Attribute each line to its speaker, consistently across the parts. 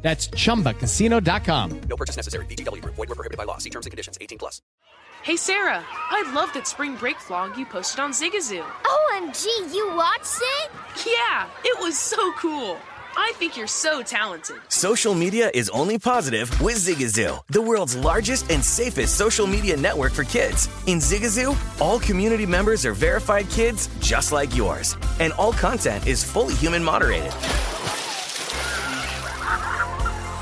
Speaker 1: That's chumbacasino.com.
Speaker 2: No purchase necessary. VGW Group. Void were prohibited by law. See terms and conditions. 18 plus.
Speaker 3: Hey Sarah, I love that spring break vlog you posted on Zigazoo.
Speaker 4: OMG, you watched it?
Speaker 3: Yeah, it was so cool. I think you're so talented.
Speaker 5: Social media is only positive with Zigazoo, the world's largest and safest social media network for kids. In Zigazoo, all community members are verified kids just like yours, and all content is fully human moderated.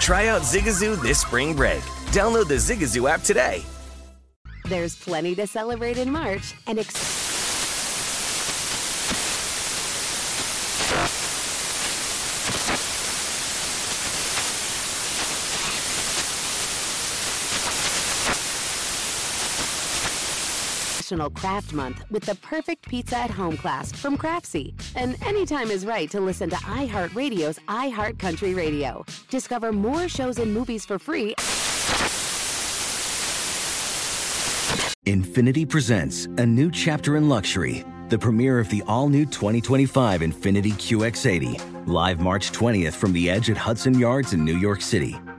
Speaker 5: Try out Zigazoo this spring break. Download the Zigazoo app today.
Speaker 6: There's plenty to celebrate in March and ex- National Craft Month with the perfect pizza at home class from Craftsy. And anytime is right to listen to iHeartRadio's iHeartCountry Radio. Discover more shows and movies for free
Speaker 7: Infiniti presents a new chapter in luxury, the premiere of the all new 2025 Infiniti QX80, live March 20th from the edge at Hudson Yards in New York City,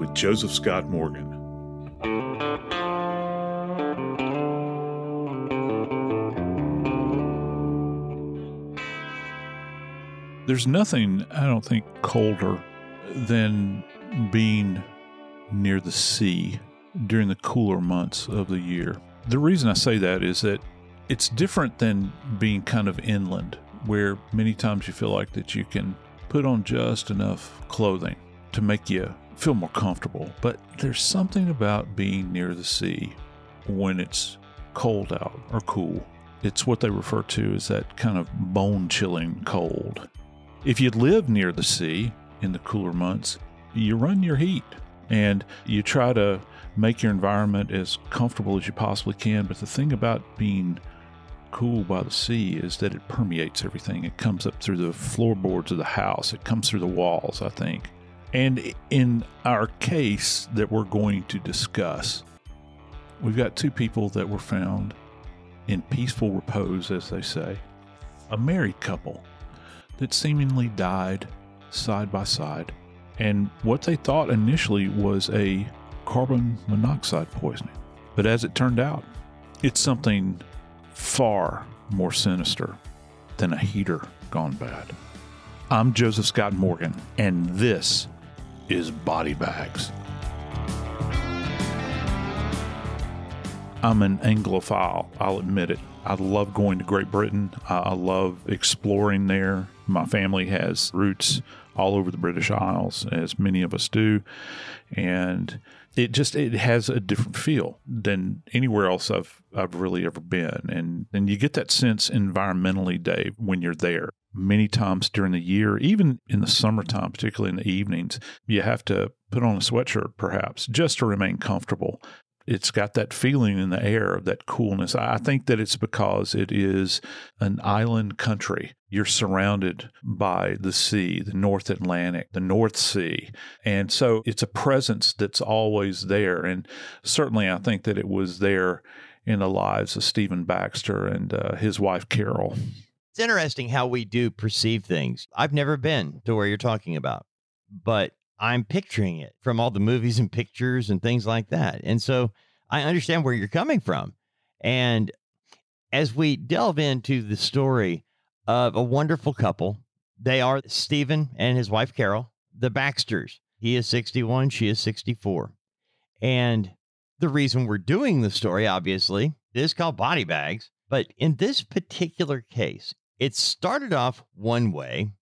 Speaker 8: with Joseph Scott Morgan. There's nothing, I don't think, colder than being near the sea during the cooler months of the year. The reason I say that is that it's different than being kind of inland, where many times you feel like that you can put on just enough clothing to make you feel more comfortable. But there's something about being near the sea when it's cold out or cool. It's what they refer to as that kind of bone chilling cold. If you live near the sea in the cooler months, you run your heat and you try to make your environment as comfortable as you possibly can. But the thing about being cool by the sea is that it permeates everything. It comes up through the floorboards of the house, it comes through the walls, I think. And in our case that we're going to discuss, we've got two people that were found in peaceful repose, as they say, a married couple that seemingly died side by side. And what they thought initially was a carbon monoxide poisoning. But as it turned out, it's something far more sinister than a heater gone bad. I'm Joseph Scott Morgan, and this is Body Bags. I'm an Anglophile, I'll admit it. I love going to Great Britain. I love exploring there. My family has roots all over the British Isles, as many of us do. And it just it has a different feel than anywhere else I've I've really ever been. And and you get that sense environmentally, Dave, when you're there. Many times during the year, even in the summertime, particularly in the evenings, you have to put on a sweatshirt perhaps just to remain comfortable it's got that feeling in the air of that coolness. I think that it's because it is an island country. You're surrounded by the sea, the North Atlantic, the North Sea. And so it's a presence that's always there. And certainly I think that it was there in the lives of Stephen Baxter and uh, his wife, Carol.
Speaker 9: Interesting how we do perceive things. I've never been to where you're talking about, but I'm picturing it from all the movies and pictures and things like that. And so I understand where you're coming from. And as we delve into the story of a wonderful couple, they are Stephen and his wife Carol, the Baxters. He is 61, she is 64. And the reason we're doing the story, obviously, is called body bags. But in this particular case, it started off one way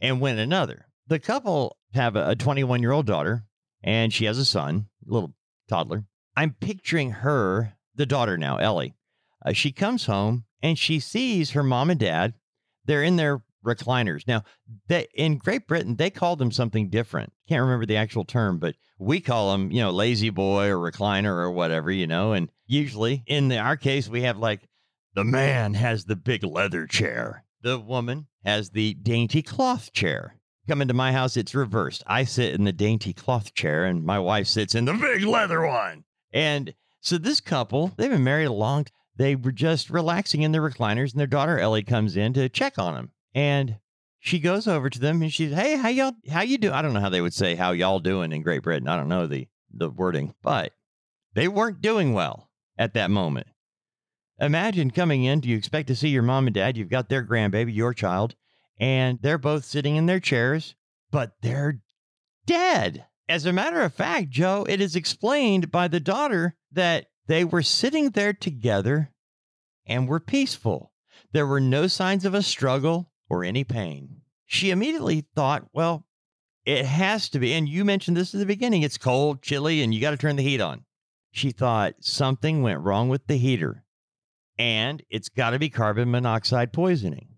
Speaker 9: and went another. The couple have a 21 year old daughter and she has a son, a little toddler. I'm picturing her, the daughter now, Ellie. Uh, she comes home and she sees her mom and dad. They're in their recliners. Now, they, in Great Britain, they call them something different. Can't remember the actual term, but we call them, you know, La-Z-Boy or recliner or whatever, you know. And usually, in the, our case, we have like the man has the big leather chair, the woman has the dainty cloth chair. Come into my house, it's reversed. I sit in the dainty cloth chair, and my wife sits in the big leather one. And so this couple, they've been married a long time. They were just relaxing in their recliners, and their daughter Ellie comes in to check on them. And she goes over to them and she's, "Hey, how y'all? How you do?" I don't know how they would say "how y'all doing" in Great Britain. I don't know the the wording, but they weren't doing well at that moment. Imagine coming in. Do you expect to see your mom and dad? You've got their grandbaby, your child, and they're both sitting in their chairs, but they're dead. As a matter of fact, Joe, it is explained by the daughter that they were sitting there together and were peaceful. There were no signs of a struggle or any pain. She immediately thought, well, it has to be. And you mentioned this at the beginning it's cold, chilly, and you got to turn the heat on. She thought something went wrong with the heater and it's got to be carbon monoxide poisoning.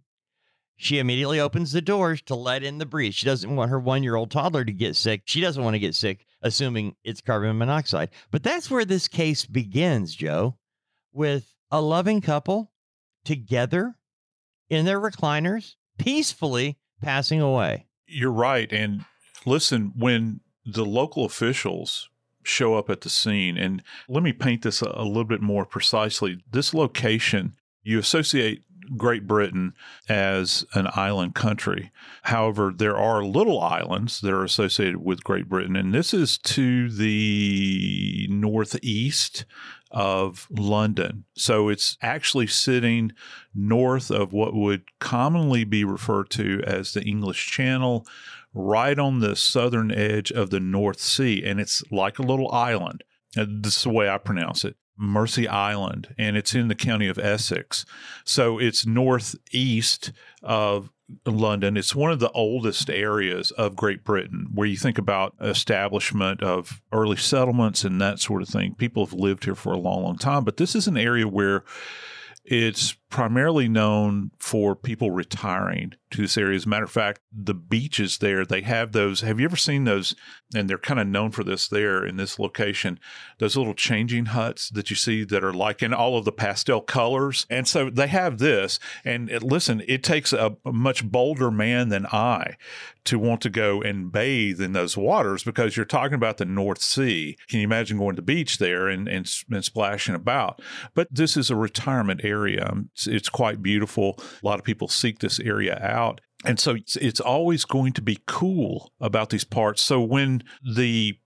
Speaker 9: She immediately opens the doors to let in the breeze. She doesn't want her one year old toddler to get sick. She doesn't want to get sick, assuming it's carbon monoxide. But that's where this case begins, Joe, with a loving couple together in their recliners, peacefully passing away.
Speaker 8: You're right. And listen, when the local officials show up at the scene. And let me paint this a, little bit more precisely. This location, you associate Great Britain as an island country. However, there are little islands that are associated with Great Britain, and this is to the northeast of London. So it's actually sitting north of what would commonly be referred to as the English Channel right on the southern edge of the North Sea, and it's like a little island. Uh, this is the way I pronounce it. Mersea Island, and it's in the county of Essex. So it's northeast of London. It's one of the oldest areas of Great Britain where you think about establishment of early settlements and that sort of thing. People have lived here for a long, long time, but this is an area where it's primarily known for people retiring to this area. As a matter of fact, the beaches there, they have those. Have you ever seen those? And they're kind of known for this there in this location. Those little changing huts that you see that are like in all of the pastel colors. And so they have this. And it, listen, it takes a, a much bolder man than I to want to go and bathe in those waters because you're talking about the North Sea. Can you imagine going to the beach there and, and, and splashing about? But this is a retirement area. It's, it's quite beautiful. A lot of people seek this area out. And so it's, it's always going to be cool about these parts. So when the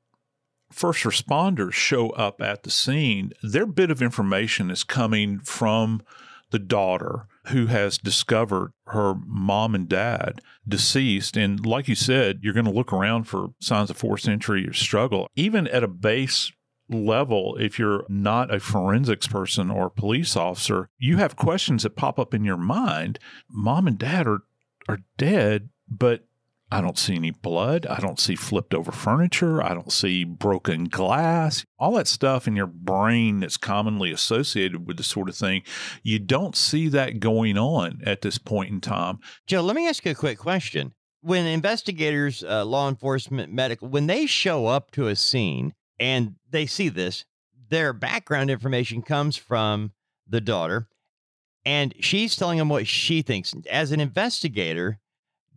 Speaker 8: first responders show up at the scene, their bit of information is coming from the daughter who has discovered her mom and dad deceased. And like you said, you're going to look around for signs of forced entry or struggle. Even at a base level, if you're not a forensics person or police officer, you have questions that pop up in your mind. Mom and dad are are dead, but I don't see any blood. I don't see flipped over furniture. I don't see broken glass. All that stuff in your brain that's commonly associated with this sort of thing, you don't see that going on at this point in time.
Speaker 9: Joe, let me ask you a quick question. When investigators, uh, law enforcement, medical, when they show up to a scene and they see this, their background information comes from the daughter and she's telling them what she thinks. As an investigator,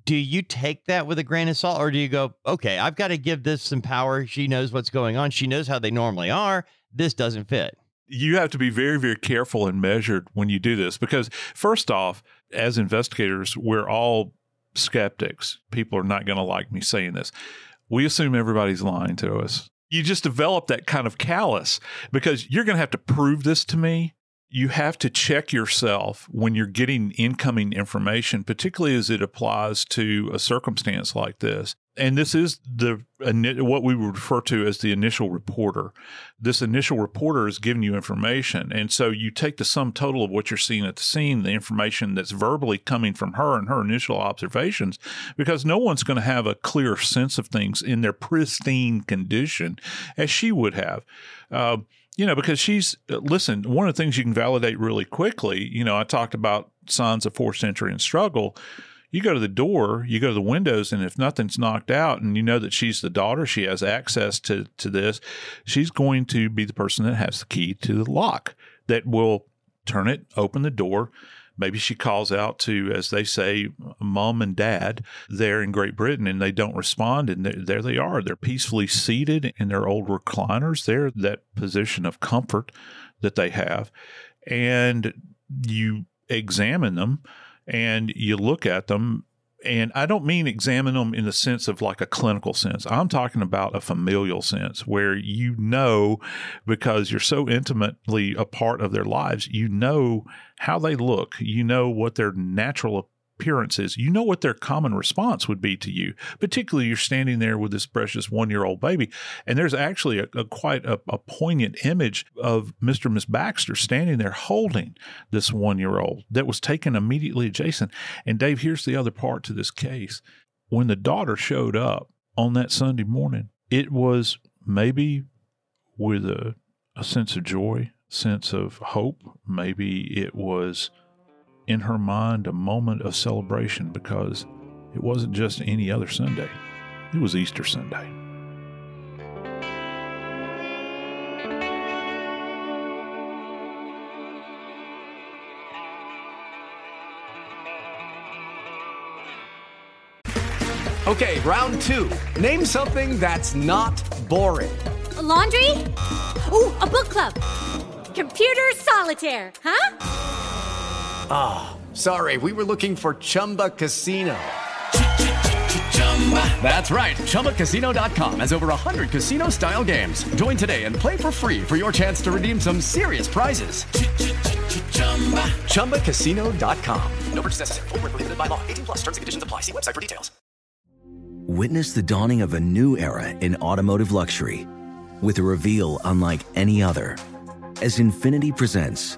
Speaker 9: do you take that with a grain of salt or do you go, okay, I've got to give this some power. She knows what's going on. She knows how they normally are. This doesn't fit.
Speaker 8: You have to be very, very careful and measured when you do this because, first off, as investigators, we're all skeptics. People are not going to like me saying this. We assume everybody's lying to us. You just develop that kind of callous because you're going to have to prove this to me you have to check yourself when you're getting incoming information, particularly as it applies to a circumstance like this. And this is the what we refer to as the initial reporter. This initial reporter is giving you information, and so you take the sum total of what you're seeing at the scene, the information that's verbally coming from her and her initial observations, because no one's going to have a clear sense of things in their pristine condition as she would have. Uh, you know, because she's listen. One of the things you can validate really quickly. You know, I talked about signs of forced entry and struggle you go to the door, you go to the windows, and if nothing's knocked out and you know that she's the daughter, she has access to, to this, she's going to be the person that has the key to the lock that will turn it, open the door. Maybe she calls out to, as they say, mom and dad there in Great Britain, and they don't respond. And there they are. They're peacefully seated in their old recliners there, that position of comfort that they have. And you examine them and you look at them and I don't mean examine them in the sense of like a clinical sense. I'm talking about a familial sense where you know, because you're so intimately a part of their lives, you know how they look, you know what their natural appearances, you know what their common response would be to you. Particularly, you're standing there with this precious one year old baby. And there's actually a, a quite a, a, poignant image of Mr. and Miss Baxter standing there holding this one year old that was taken immediately adjacent. And Dave, here's the other part to this case. When the daughter showed up on that Sunday morning, it was maybe with a, a sense of joy, sense of hope. Maybe it was in her mind a moment of celebration because it wasn't just any other Sunday, it was Easter Sunday.
Speaker 10: Okay, round two. Name something that's not boring.
Speaker 4: A laundry? Ooh, a book club. Computer solitaire, huh?
Speaker 10: Ah, oh, sorry, we were looking for Chumba Casino. That's right. ChumbaCasino.com has over 100 casino style games. Join today and play for free for your chance to redeem some serious prizes. ChumbaCasino.com. No purchase necessary. Full prohibited by law. 18 plus terms and conditions apply. See website for details.
Speaker 7: Witness the dawning of a new era in automotive luxury with a reveal unlike any other as Infiniti presents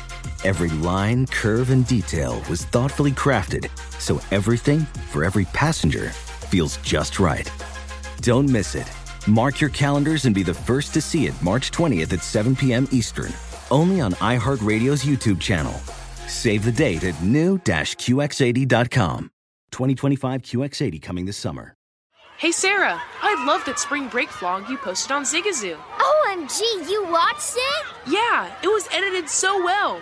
Speaker 7: Every line, curve, and detail was thoughtfully crafted so everything for every passenger feels just right. Don't miss it. Mark your calendars and be the first to see it March 20th at 7 p.m. Eastern, only on iHeartRadio's YouTube channel. Save the date at new-QX80.com. 2025 QX80 coming this summer.
Speaker 3: Hey Sarah, I love that spring break vlog you posted on Zigazoo.
Speaker 4: OMG, you watched it?
Speaker 3: Yeah, it was edited so well.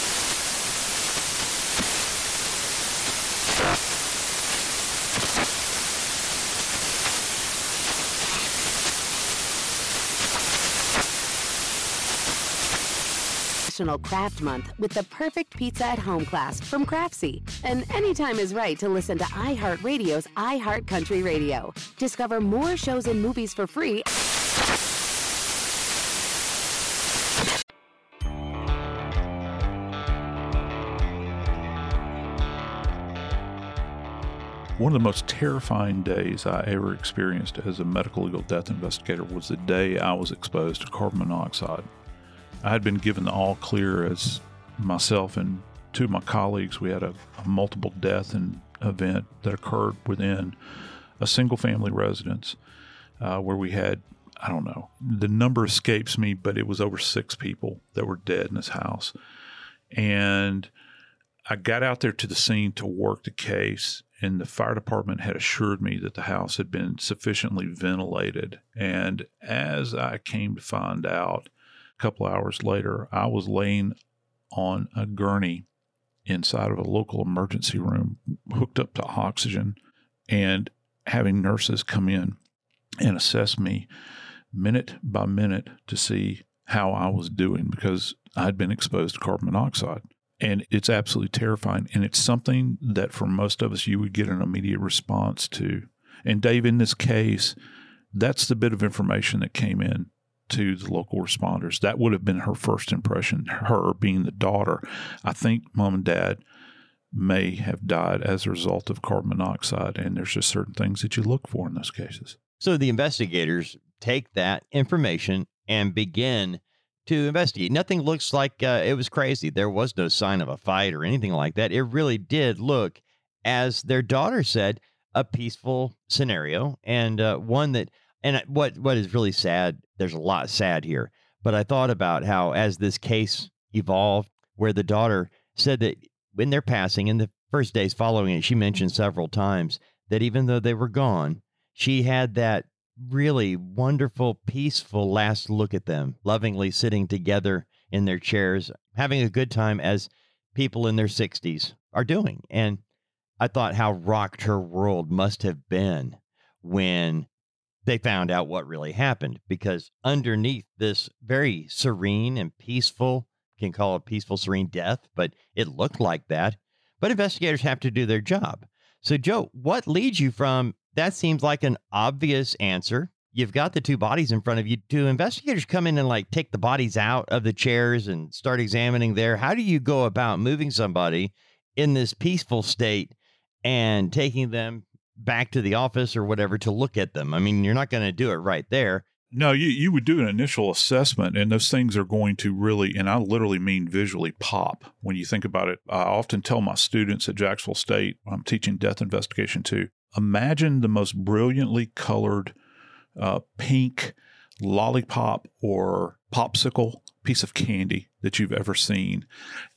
Speaker 6: National Craft Month with the perfect pizza at home class from Craftsy. And anytime is right to listen to iHeartRadio's iHeartCountry Radio. Discover more shows and movies for free.
Speaker 8: One of the most terrifying days I ever experienced as a medical legal death investigator was the day I was exposed to carbon monoxide. I had been given the all clear as myself and two of my colleagues. We had a, a multiple death and event that occurred within a single family residence uh, where we had, I don't know, the number escapes me, but it was over six people that were dead in this house. And I got out there to the scene to work the case, and the fire department had assured me that the house had been sufficiently ventilated. And as I came to find out couple hours later, I was laying on a gurney inside of a local emergency room, hooked up to oxygen, and having nurses come in and assess me minute by minute to see how I was doing because I'd been exposed to carbon monoxide. And it's absolutely terrifying. And it's something that for most of us, you would get an immediate response to. And Dave, in this case, that's the bit of information that came in to the local responders. That would have been her first impression, her being the daughter. I think mom and dad may have died as a result of carbon monoxide. And there's just certain things that you look for in those cases.
Speaker 9: So the investigators take that information and begin to investigate. Nothing looks like uh, it was crazy. There was no sign of a fight or anything like that. It really did look, as their daughter said, a peaceful scenario and uh, one that. And uh, what what is really sad? There's a lot sad here, but I thought about how as this case evolved, where the daughter said that in their passing in the first days following it, she mentioned several times that even though they were gone, she had that really wonderful, peaceful last look at them, lovingly sitting together in their chairs, having a good time as people in their 60s are doing. And I thought how rocked her world must have been when they found out what really happened because underneath this very serene and peaceful, can call it peaceful, serene death, but it looked like that. But investigators have to do their job. So, Joe, what leads you from that seems like an obvious answer. You've got the two bodies in front of you. Do investigators come in and like take the bodies out of the chairs and start examining there? How do you go about moving somebody in this peaceful state and taking them back to the office or whatever to look at them? I mean, you're not going to do it right there.
Speaker 8: No, you, you would do an initial assessment, and those things are going to really, and I literally mean visually pop when you think about it. I often tell my students at Jacksonville State, I'm teaching death investigation too, imagine the most brilliantly colored uh, pink lollipop or popsicle piece of candy that you've ever seen.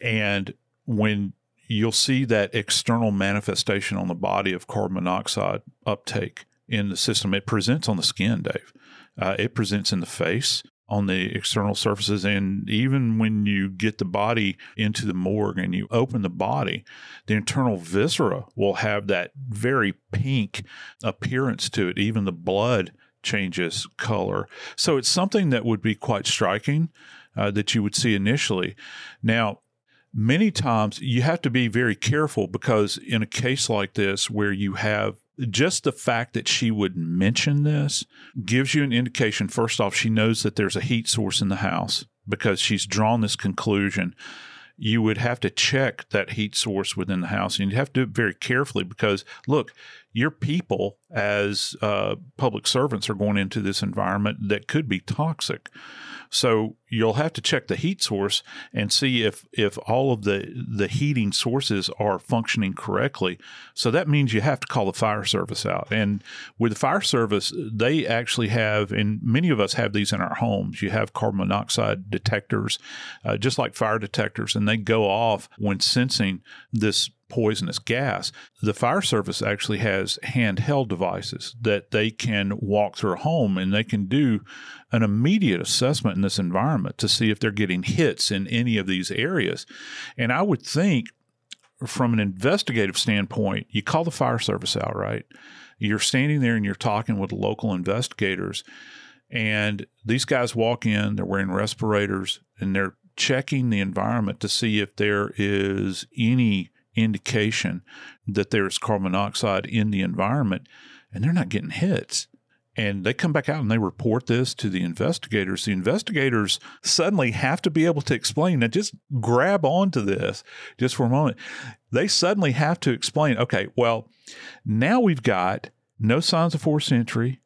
Speaker 8: And when you'll see that external manifestation on the body of carbon monoxide uptake in the system, it presents on the skin, Dave. Uh, it presents in the face on the external surfaces. And even when you get the body into the morgue and you open the body, the internal viscera will have that very pink appearance to it. Even the blood changes color. So it's something that would be quite striking uh, that you would see initially. Now, many times you have to be very careful because in a case like this where you have just the fact that she would mention this gives you an indication. First off, she knows that there's a heat source in the house because she's drawn this conclusion. You would have to check that heat source within the house, and you have to do it very carefully because, look, your people as uh, public servants are going into this environment that could be toxic. So you'll have to check the heat source and see if if all of the the heating sources are functioning correctly. So that means you have to call the fire service out. And with the fire service, they actually have, and many of us have these in our homes. You have carbon monoxide detectors, uh, just like fire detectors, and they go off when sensing this poisonous gas. The fire service actually has handheld devices that they can walk through a home and they can do an immediate assessment in this environment to see if they're getting hits in any of these areas. And I would think from an investigative standpoint, you call the fire service out, right? You're standing there and you're talking with local investigators, and these guys walk in, they're wearing respirators, and they're checking the environment to see if there is any indication that there's carbon monoxide in the environment, and they're not getting hits. And they come back out and they report this to the investigators. The investigators suddenly have to be able to explain. Now, just grab onto this just for a moment. They suddenly have to explain okay, well, now we've got no signs of forced entry,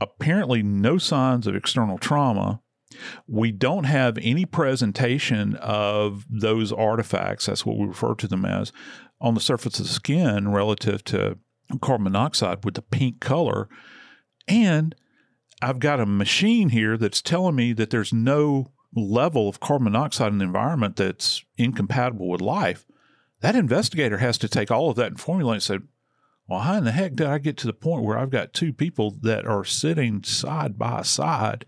Speaker 8: apparently no signs of external trauma. We don't have any presentation of those artifacts, that's what we refer to them as, on the surface of the skin relative to carbon monoxide with the pink color. And I've got a machine here that's telling me that there's no level of carbon monoxide in the environment that's incompatible with life. That investigator has to take all of that and formulate and say, well, how in the heck did I get to the point where I've got two people that are sitting side by side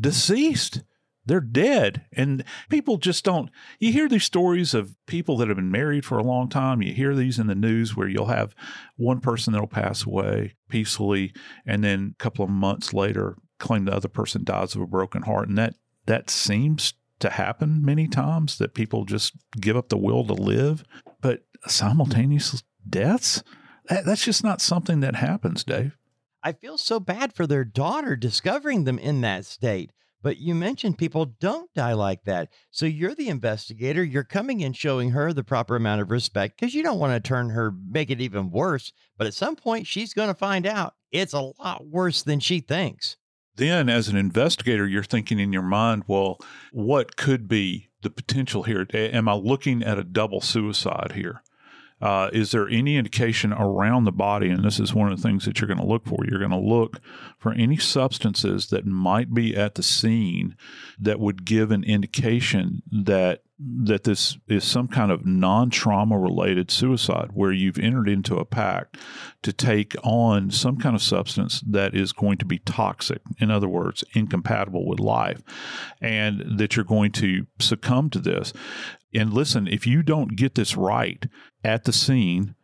Speaker 8: deceased? They're dead. And people just don't. You hear these stories of people that have been married for a long time. You hear these in the news where you'll have one person that'll pass away peacefully, and then a couple of months later, claim the other person dies of a broken heart. And that, that seems to happen many times that people just give up the will to live. But simultaneous deaths? That, that's just not something that happens, Dave.
Speaker 9: I feel so bad for their daughter discovering them in that state. But you mentioned people don't die like that. So you're the investigator. You're coming in showing her the proper amount of respect because you don't want to turn her, make it even worse. But at some point, she's going to find out it's a lot worse than she thinks.
Speaker 8: Then, as an investigator, you're thinking in your mind, well, what could be the potential here? Am I looking at a double suicide here? Uh, is there any indication around the body? And this is one of the things that you're going to look for. You're going to look for any substances that might be at the scene that would give an indication that that this is some kind of non-trauma related suicide where you've entered into a pact to take on some kind of substance that is going to be toxic in other words incompatible with life and that you're going to succumb to this and listen if you don't get this right at the scene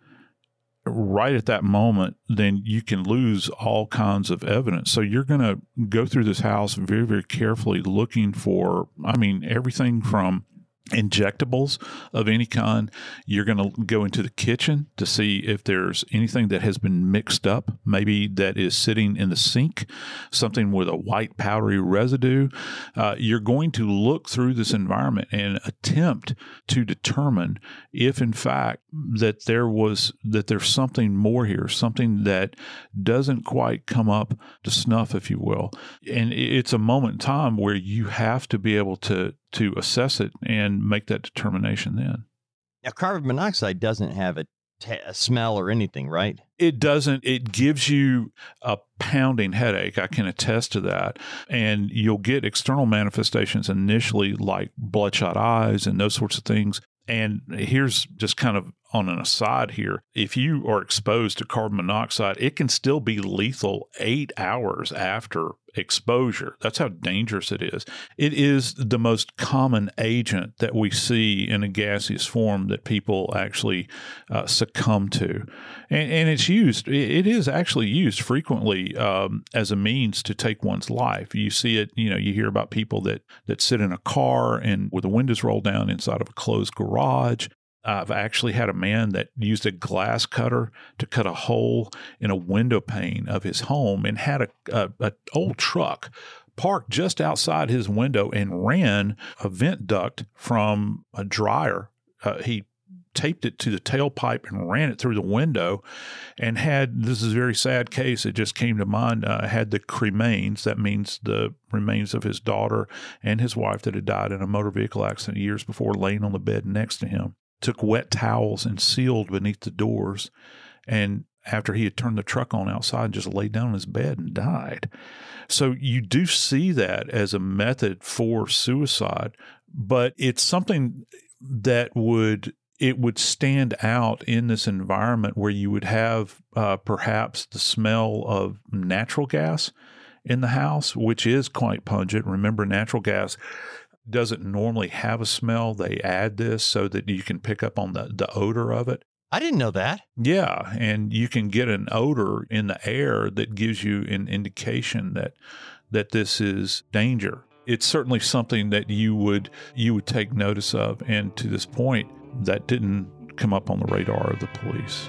Speaker 8: right at that moment, then you can lose all kinds of evidence. So you're going to go through this house very, very carefully looking for, I mean, everything from injectables of any kind. You're going to go into the kitchen to see if there's anything that has been mixed up, maybe that is sitting in the sink, something with a white powdery residue. Uh, you're going to look through this environment and attempt to determine if, in fact, that there was that there's something more here, something that doesn't quite come up to snuff, if you will. And it's a moment in time where you have to be able to to assess it and make that determination then.
Speaker 9: Now, carbon monoxide doesn't have a, t- a smell or anything, right?
Speaker 8: It doesn't. It gives you a pounding headache. I can attest to that. And you'll get external manifestations initially, like bloodshot eyes and those sorts of things. And here's just kind of on an aside here if you are exposed to carbon monoxide, it can still be lethal eight hours after exposure. That's how dangerous it is. It is the most common agent that we see in a gaseous form that people actually uh, succumb to. And, and, it's used, it is actually used frequently um, as a means to take one's life. You see it, you know, you hear about people that, that sit in a car and with the windows rolled down inside of a closed garage I've actually had a man that used a glass cutter to cut a hole in a window pane of his home and had a, a, a old truck parked just outside his window and ran a vent duct from a dryer. Uh, he taped it to the tailpipe and ran it through the window and had this is a very sad case it just came to mind uh, had the cremains that means the remains of his daughter and his wife that had died in a motor vehicle accident years before laying on the bed next to him took wet towels and sealed beneath the doors. And after he had turned the truck on outside, and just laid down in his bed and died. So you do see that as a method for suicide, but it's something that would it would stand out in this environment where you would have uh, perhaps the smell of natural gas in the house, which is quite pungent. Remember, natural gas doesn't normally have a smell. They add this so that you can pick up on the, the odor of it.
Speaker 9: I didn't know that.
Speaker 8: Yeah, and you can get an odor in the air that gives you an indication that that this is danger. It's certainly something that you would you would take notice of and to this point that didn't come up on the radar of the police.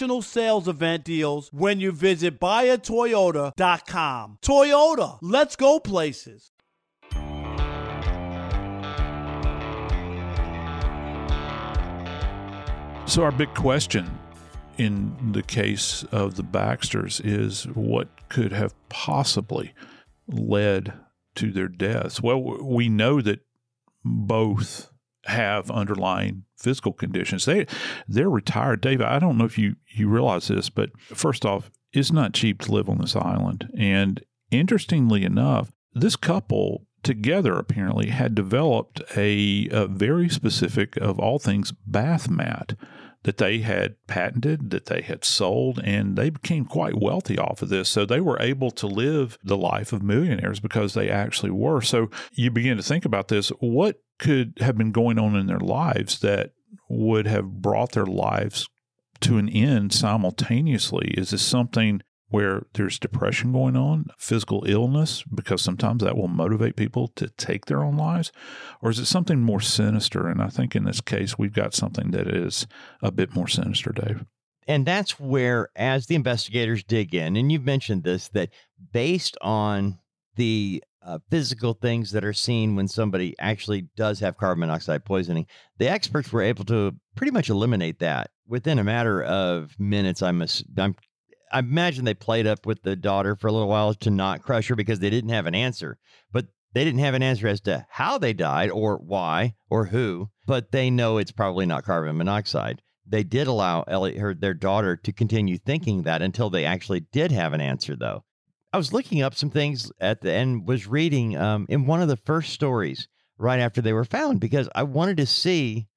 Speaker 11: sales event deals when you visit buyatoyota.com. Toyota, let's go places.
Speaker 8: So, our big question in the case of the Baxters is what could have possibly led to their deaths? Well, we know that both have underlying physical conditions. They they're retired. Dave, I don't know if you you realize this, but first off, it's not cheap to live on this island. And interestingly enough, this couple together apparently had developed a, a very specific of all things bath mat that they had patented, that they had sold, and they became quite wealthy off of this. So they were able to live the life of millionaires because they actually were. So you begin to think about this what could have been going on in their lives that would have brought their lives to an end simultaneously? Is this something where there's depression going on, physical illness, because sometimes that will motivate people to take their own lives? Or is it something more sinister? And I think in this case, we've got something that is a bit more sinister, Dave.
Speaker 9: And that's where, as the investigators dig in, and you've mentioned this, that based on the uh, physical things that are seen when somebody actually does have carbon monoxide poisoning. The experts were able to pretty much eliminate that within a matter of minutes. I'm, I'm I imagine they played up with the daughter for a little while to not crush her because they didn't have an answer. But they didn't have an answer as to how they died or why or who, but they know it's probably not carbon monoxide. They did allow Ellie, her, their daughter, to continue thinking that until they actually did have an answer, though. I was looking up some things at the end, was reading um, in one of the first stories right after they were found because I wanted to see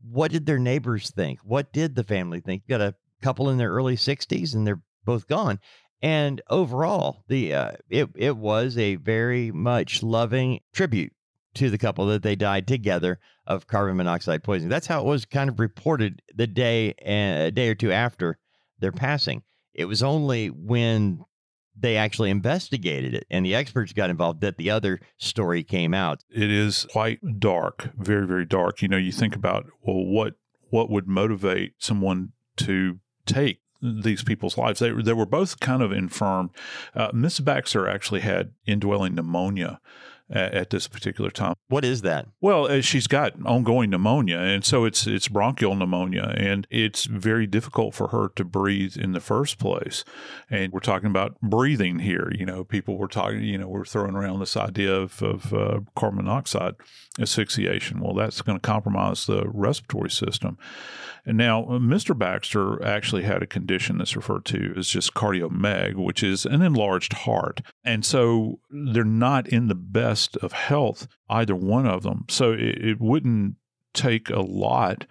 Speaker 9: what did their neighbors think? What did the family think? You got a couple in their early 60s and they're both gone. And overall, the uh, it it was a very much loving tribute to the couple that they died together of carbon monoxide poisoning. That's how it was kind of reported the day uh, a day or two after their passing. It was only when they actually investigated it and the experts got involved that the other story came out.
Speaker 8: It is quite dark, very very dark. You know, you think about well what what would motivate someone to take these people's lives. They, they were both kind of infirm. Uh, Miss Baxter actually had indwelling pneumonia at, at, this particular time.
Speaker 9: What is that?
Speaker 8: Well, uh, she's got ongoing pneumonia, and so it's it's bronchial pneumonia, and it's very difficult for her to breathe in the first place. And we're talking about breathing here. You know, people were talking. You know, we're throwing around this idea of of uh, carbon monoxide asphyxiation. Well, that's going to compromise the respiratory system. And now, uh, Mr. Baxter actually had a condition that's referred to as just cardiomeg, which is an enlarged heart. And so they're not in the best of health, either one of them. So it, it wouldn't take a lot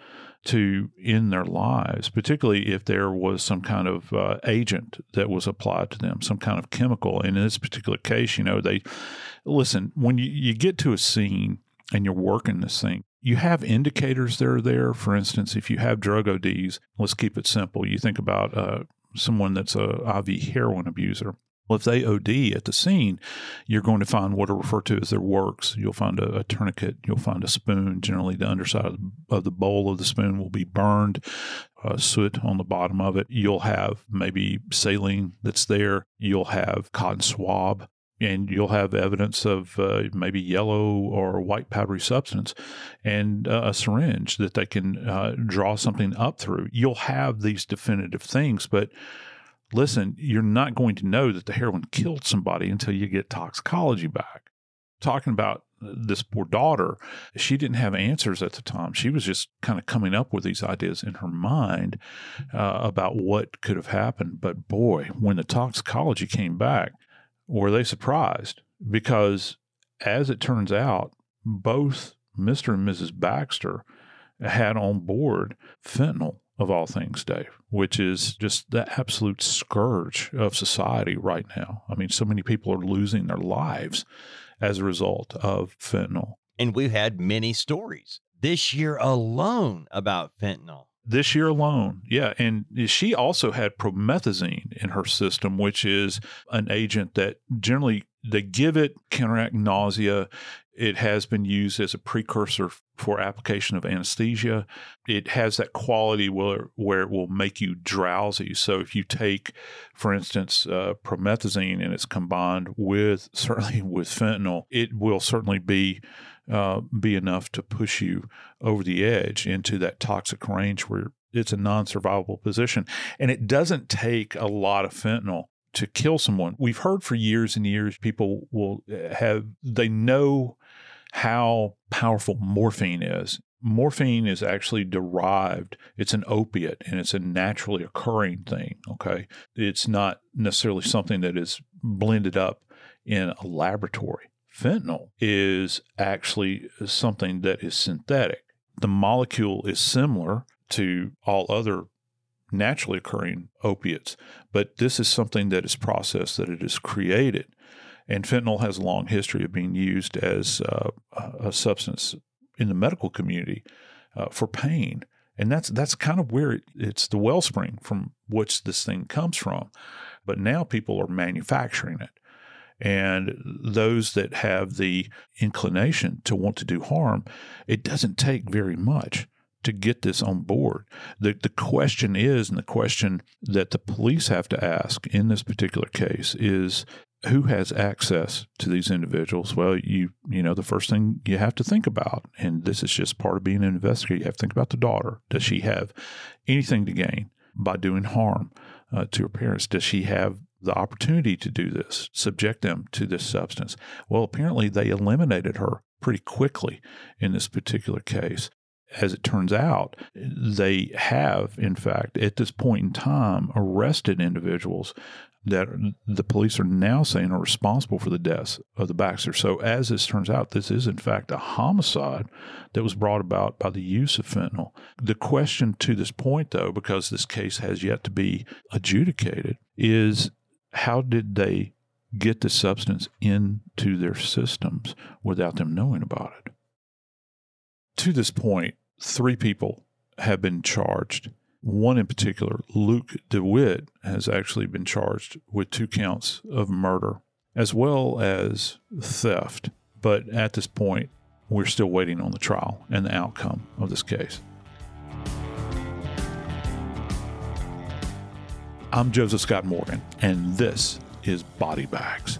Speaker 8: to end their lives, particularly if there was some kind of uh, agent that was applied to them, some kind of chemical. And in this particular case, you know, they listen, when you, you get to a scene and you're working this thing, you have indicators that are there. For instance, if you have drug ODs, let's keep it simple. You think about uh, someone that's a IV heroin abuser. Well, if they OD at the scene, you're going to find what are referred to as their works. You'll find a, a tourniquet. You'll find a spoon. Generally, the underside of the, of the bowl of the spoon will be burned, uh, soot on the bottom of it. You'll have maybe saline that's there. You'll have cotton swab and you'll have evidence of uh, maybe yellow or white powdery substance and uh, a syringe that they can uh, draw something up through. You'll have these definitive things, but listen, you're not going to know that the heroin killed somebody until you get toxicology back. Talking about this poor daughter, she didn't have answers at the time. She was just kind of coming up with these ideas in her mind uh, about what could have happened. But boy, when the toxicology came back, were they surprised? Because as it turns out, both Mr. and Mrs. Baxter had on board fentanyl, of all things, Dave, which is just the absolute scourge of society right now. I mean, so many people are losing their lives as a result of fentanyl.
Speaker 9: And we've had many stories this year alone about fentanyl
Speaker 8: this year alone. Yeah. And she also had promethazine in her system, which is an agent that generally they give it counteract nausea. It has been used as a precursor for application of anesthesia. It has that quality where, where it will make you drowsy. So if you take, for instance, uh, promethazine and it's combined with certainly with fentanyl, it will certainly be uh, be enough to push you over the edge into that toxic range where it's a non survivable position. And it doesn't take a lot of fentanyl to kill someone. We've heard for years and years people will uh, have, they know how powerful morphine is. Morphine is actually derived, it's an opiate and it's a naturally occurring thing. Okay. It's not necessarily something that is blended up in a laboratory fentanyl is actually something that is synthetic. The molecule is similar to all other naturally occurring opiates, but this is something that is processed, that it is created. And fentanyl has a long history of being used as uh, a substance in the medical community uh, for pain. And that's that's kind of where it, it's the wellspring from which this thing comes from. But now people are manufacturing it. And those that have the inclination to want to do harm, it doesn't take very much to get this on board. The, the question is, and the question that the police have to ask in this particular case is who has access to these individuals? Well, you you know the first thing you have to think about, and this is just part of being an investigator. You have to think about the daughter. Does she have anything to gain by doing harm uh, to her parents? Does she have the opportunity to do this, subject them to this substance? Well, apparently they eliminated her pretty quickly in this particular case. As it turns out, they have, in fact, at this point in time, arrested individuals that the police are now saying are responsible for the deaths of the Baxter. So, as this turns out, this is in fact a homicide that was brought about by the use of fentanyl. The question to this point, though, because this case has yet to be adjudicated, is how did they get the substance into their systems without them knowing about it? To this point, three people have been charged one in particular, Luke D'Wit, has actually been charged with two counts of murder as well as theft. But at this point, we're still waiting on the trial and the outcome of this case. I'm Joseph Scott Morgan, and this is Body Bags.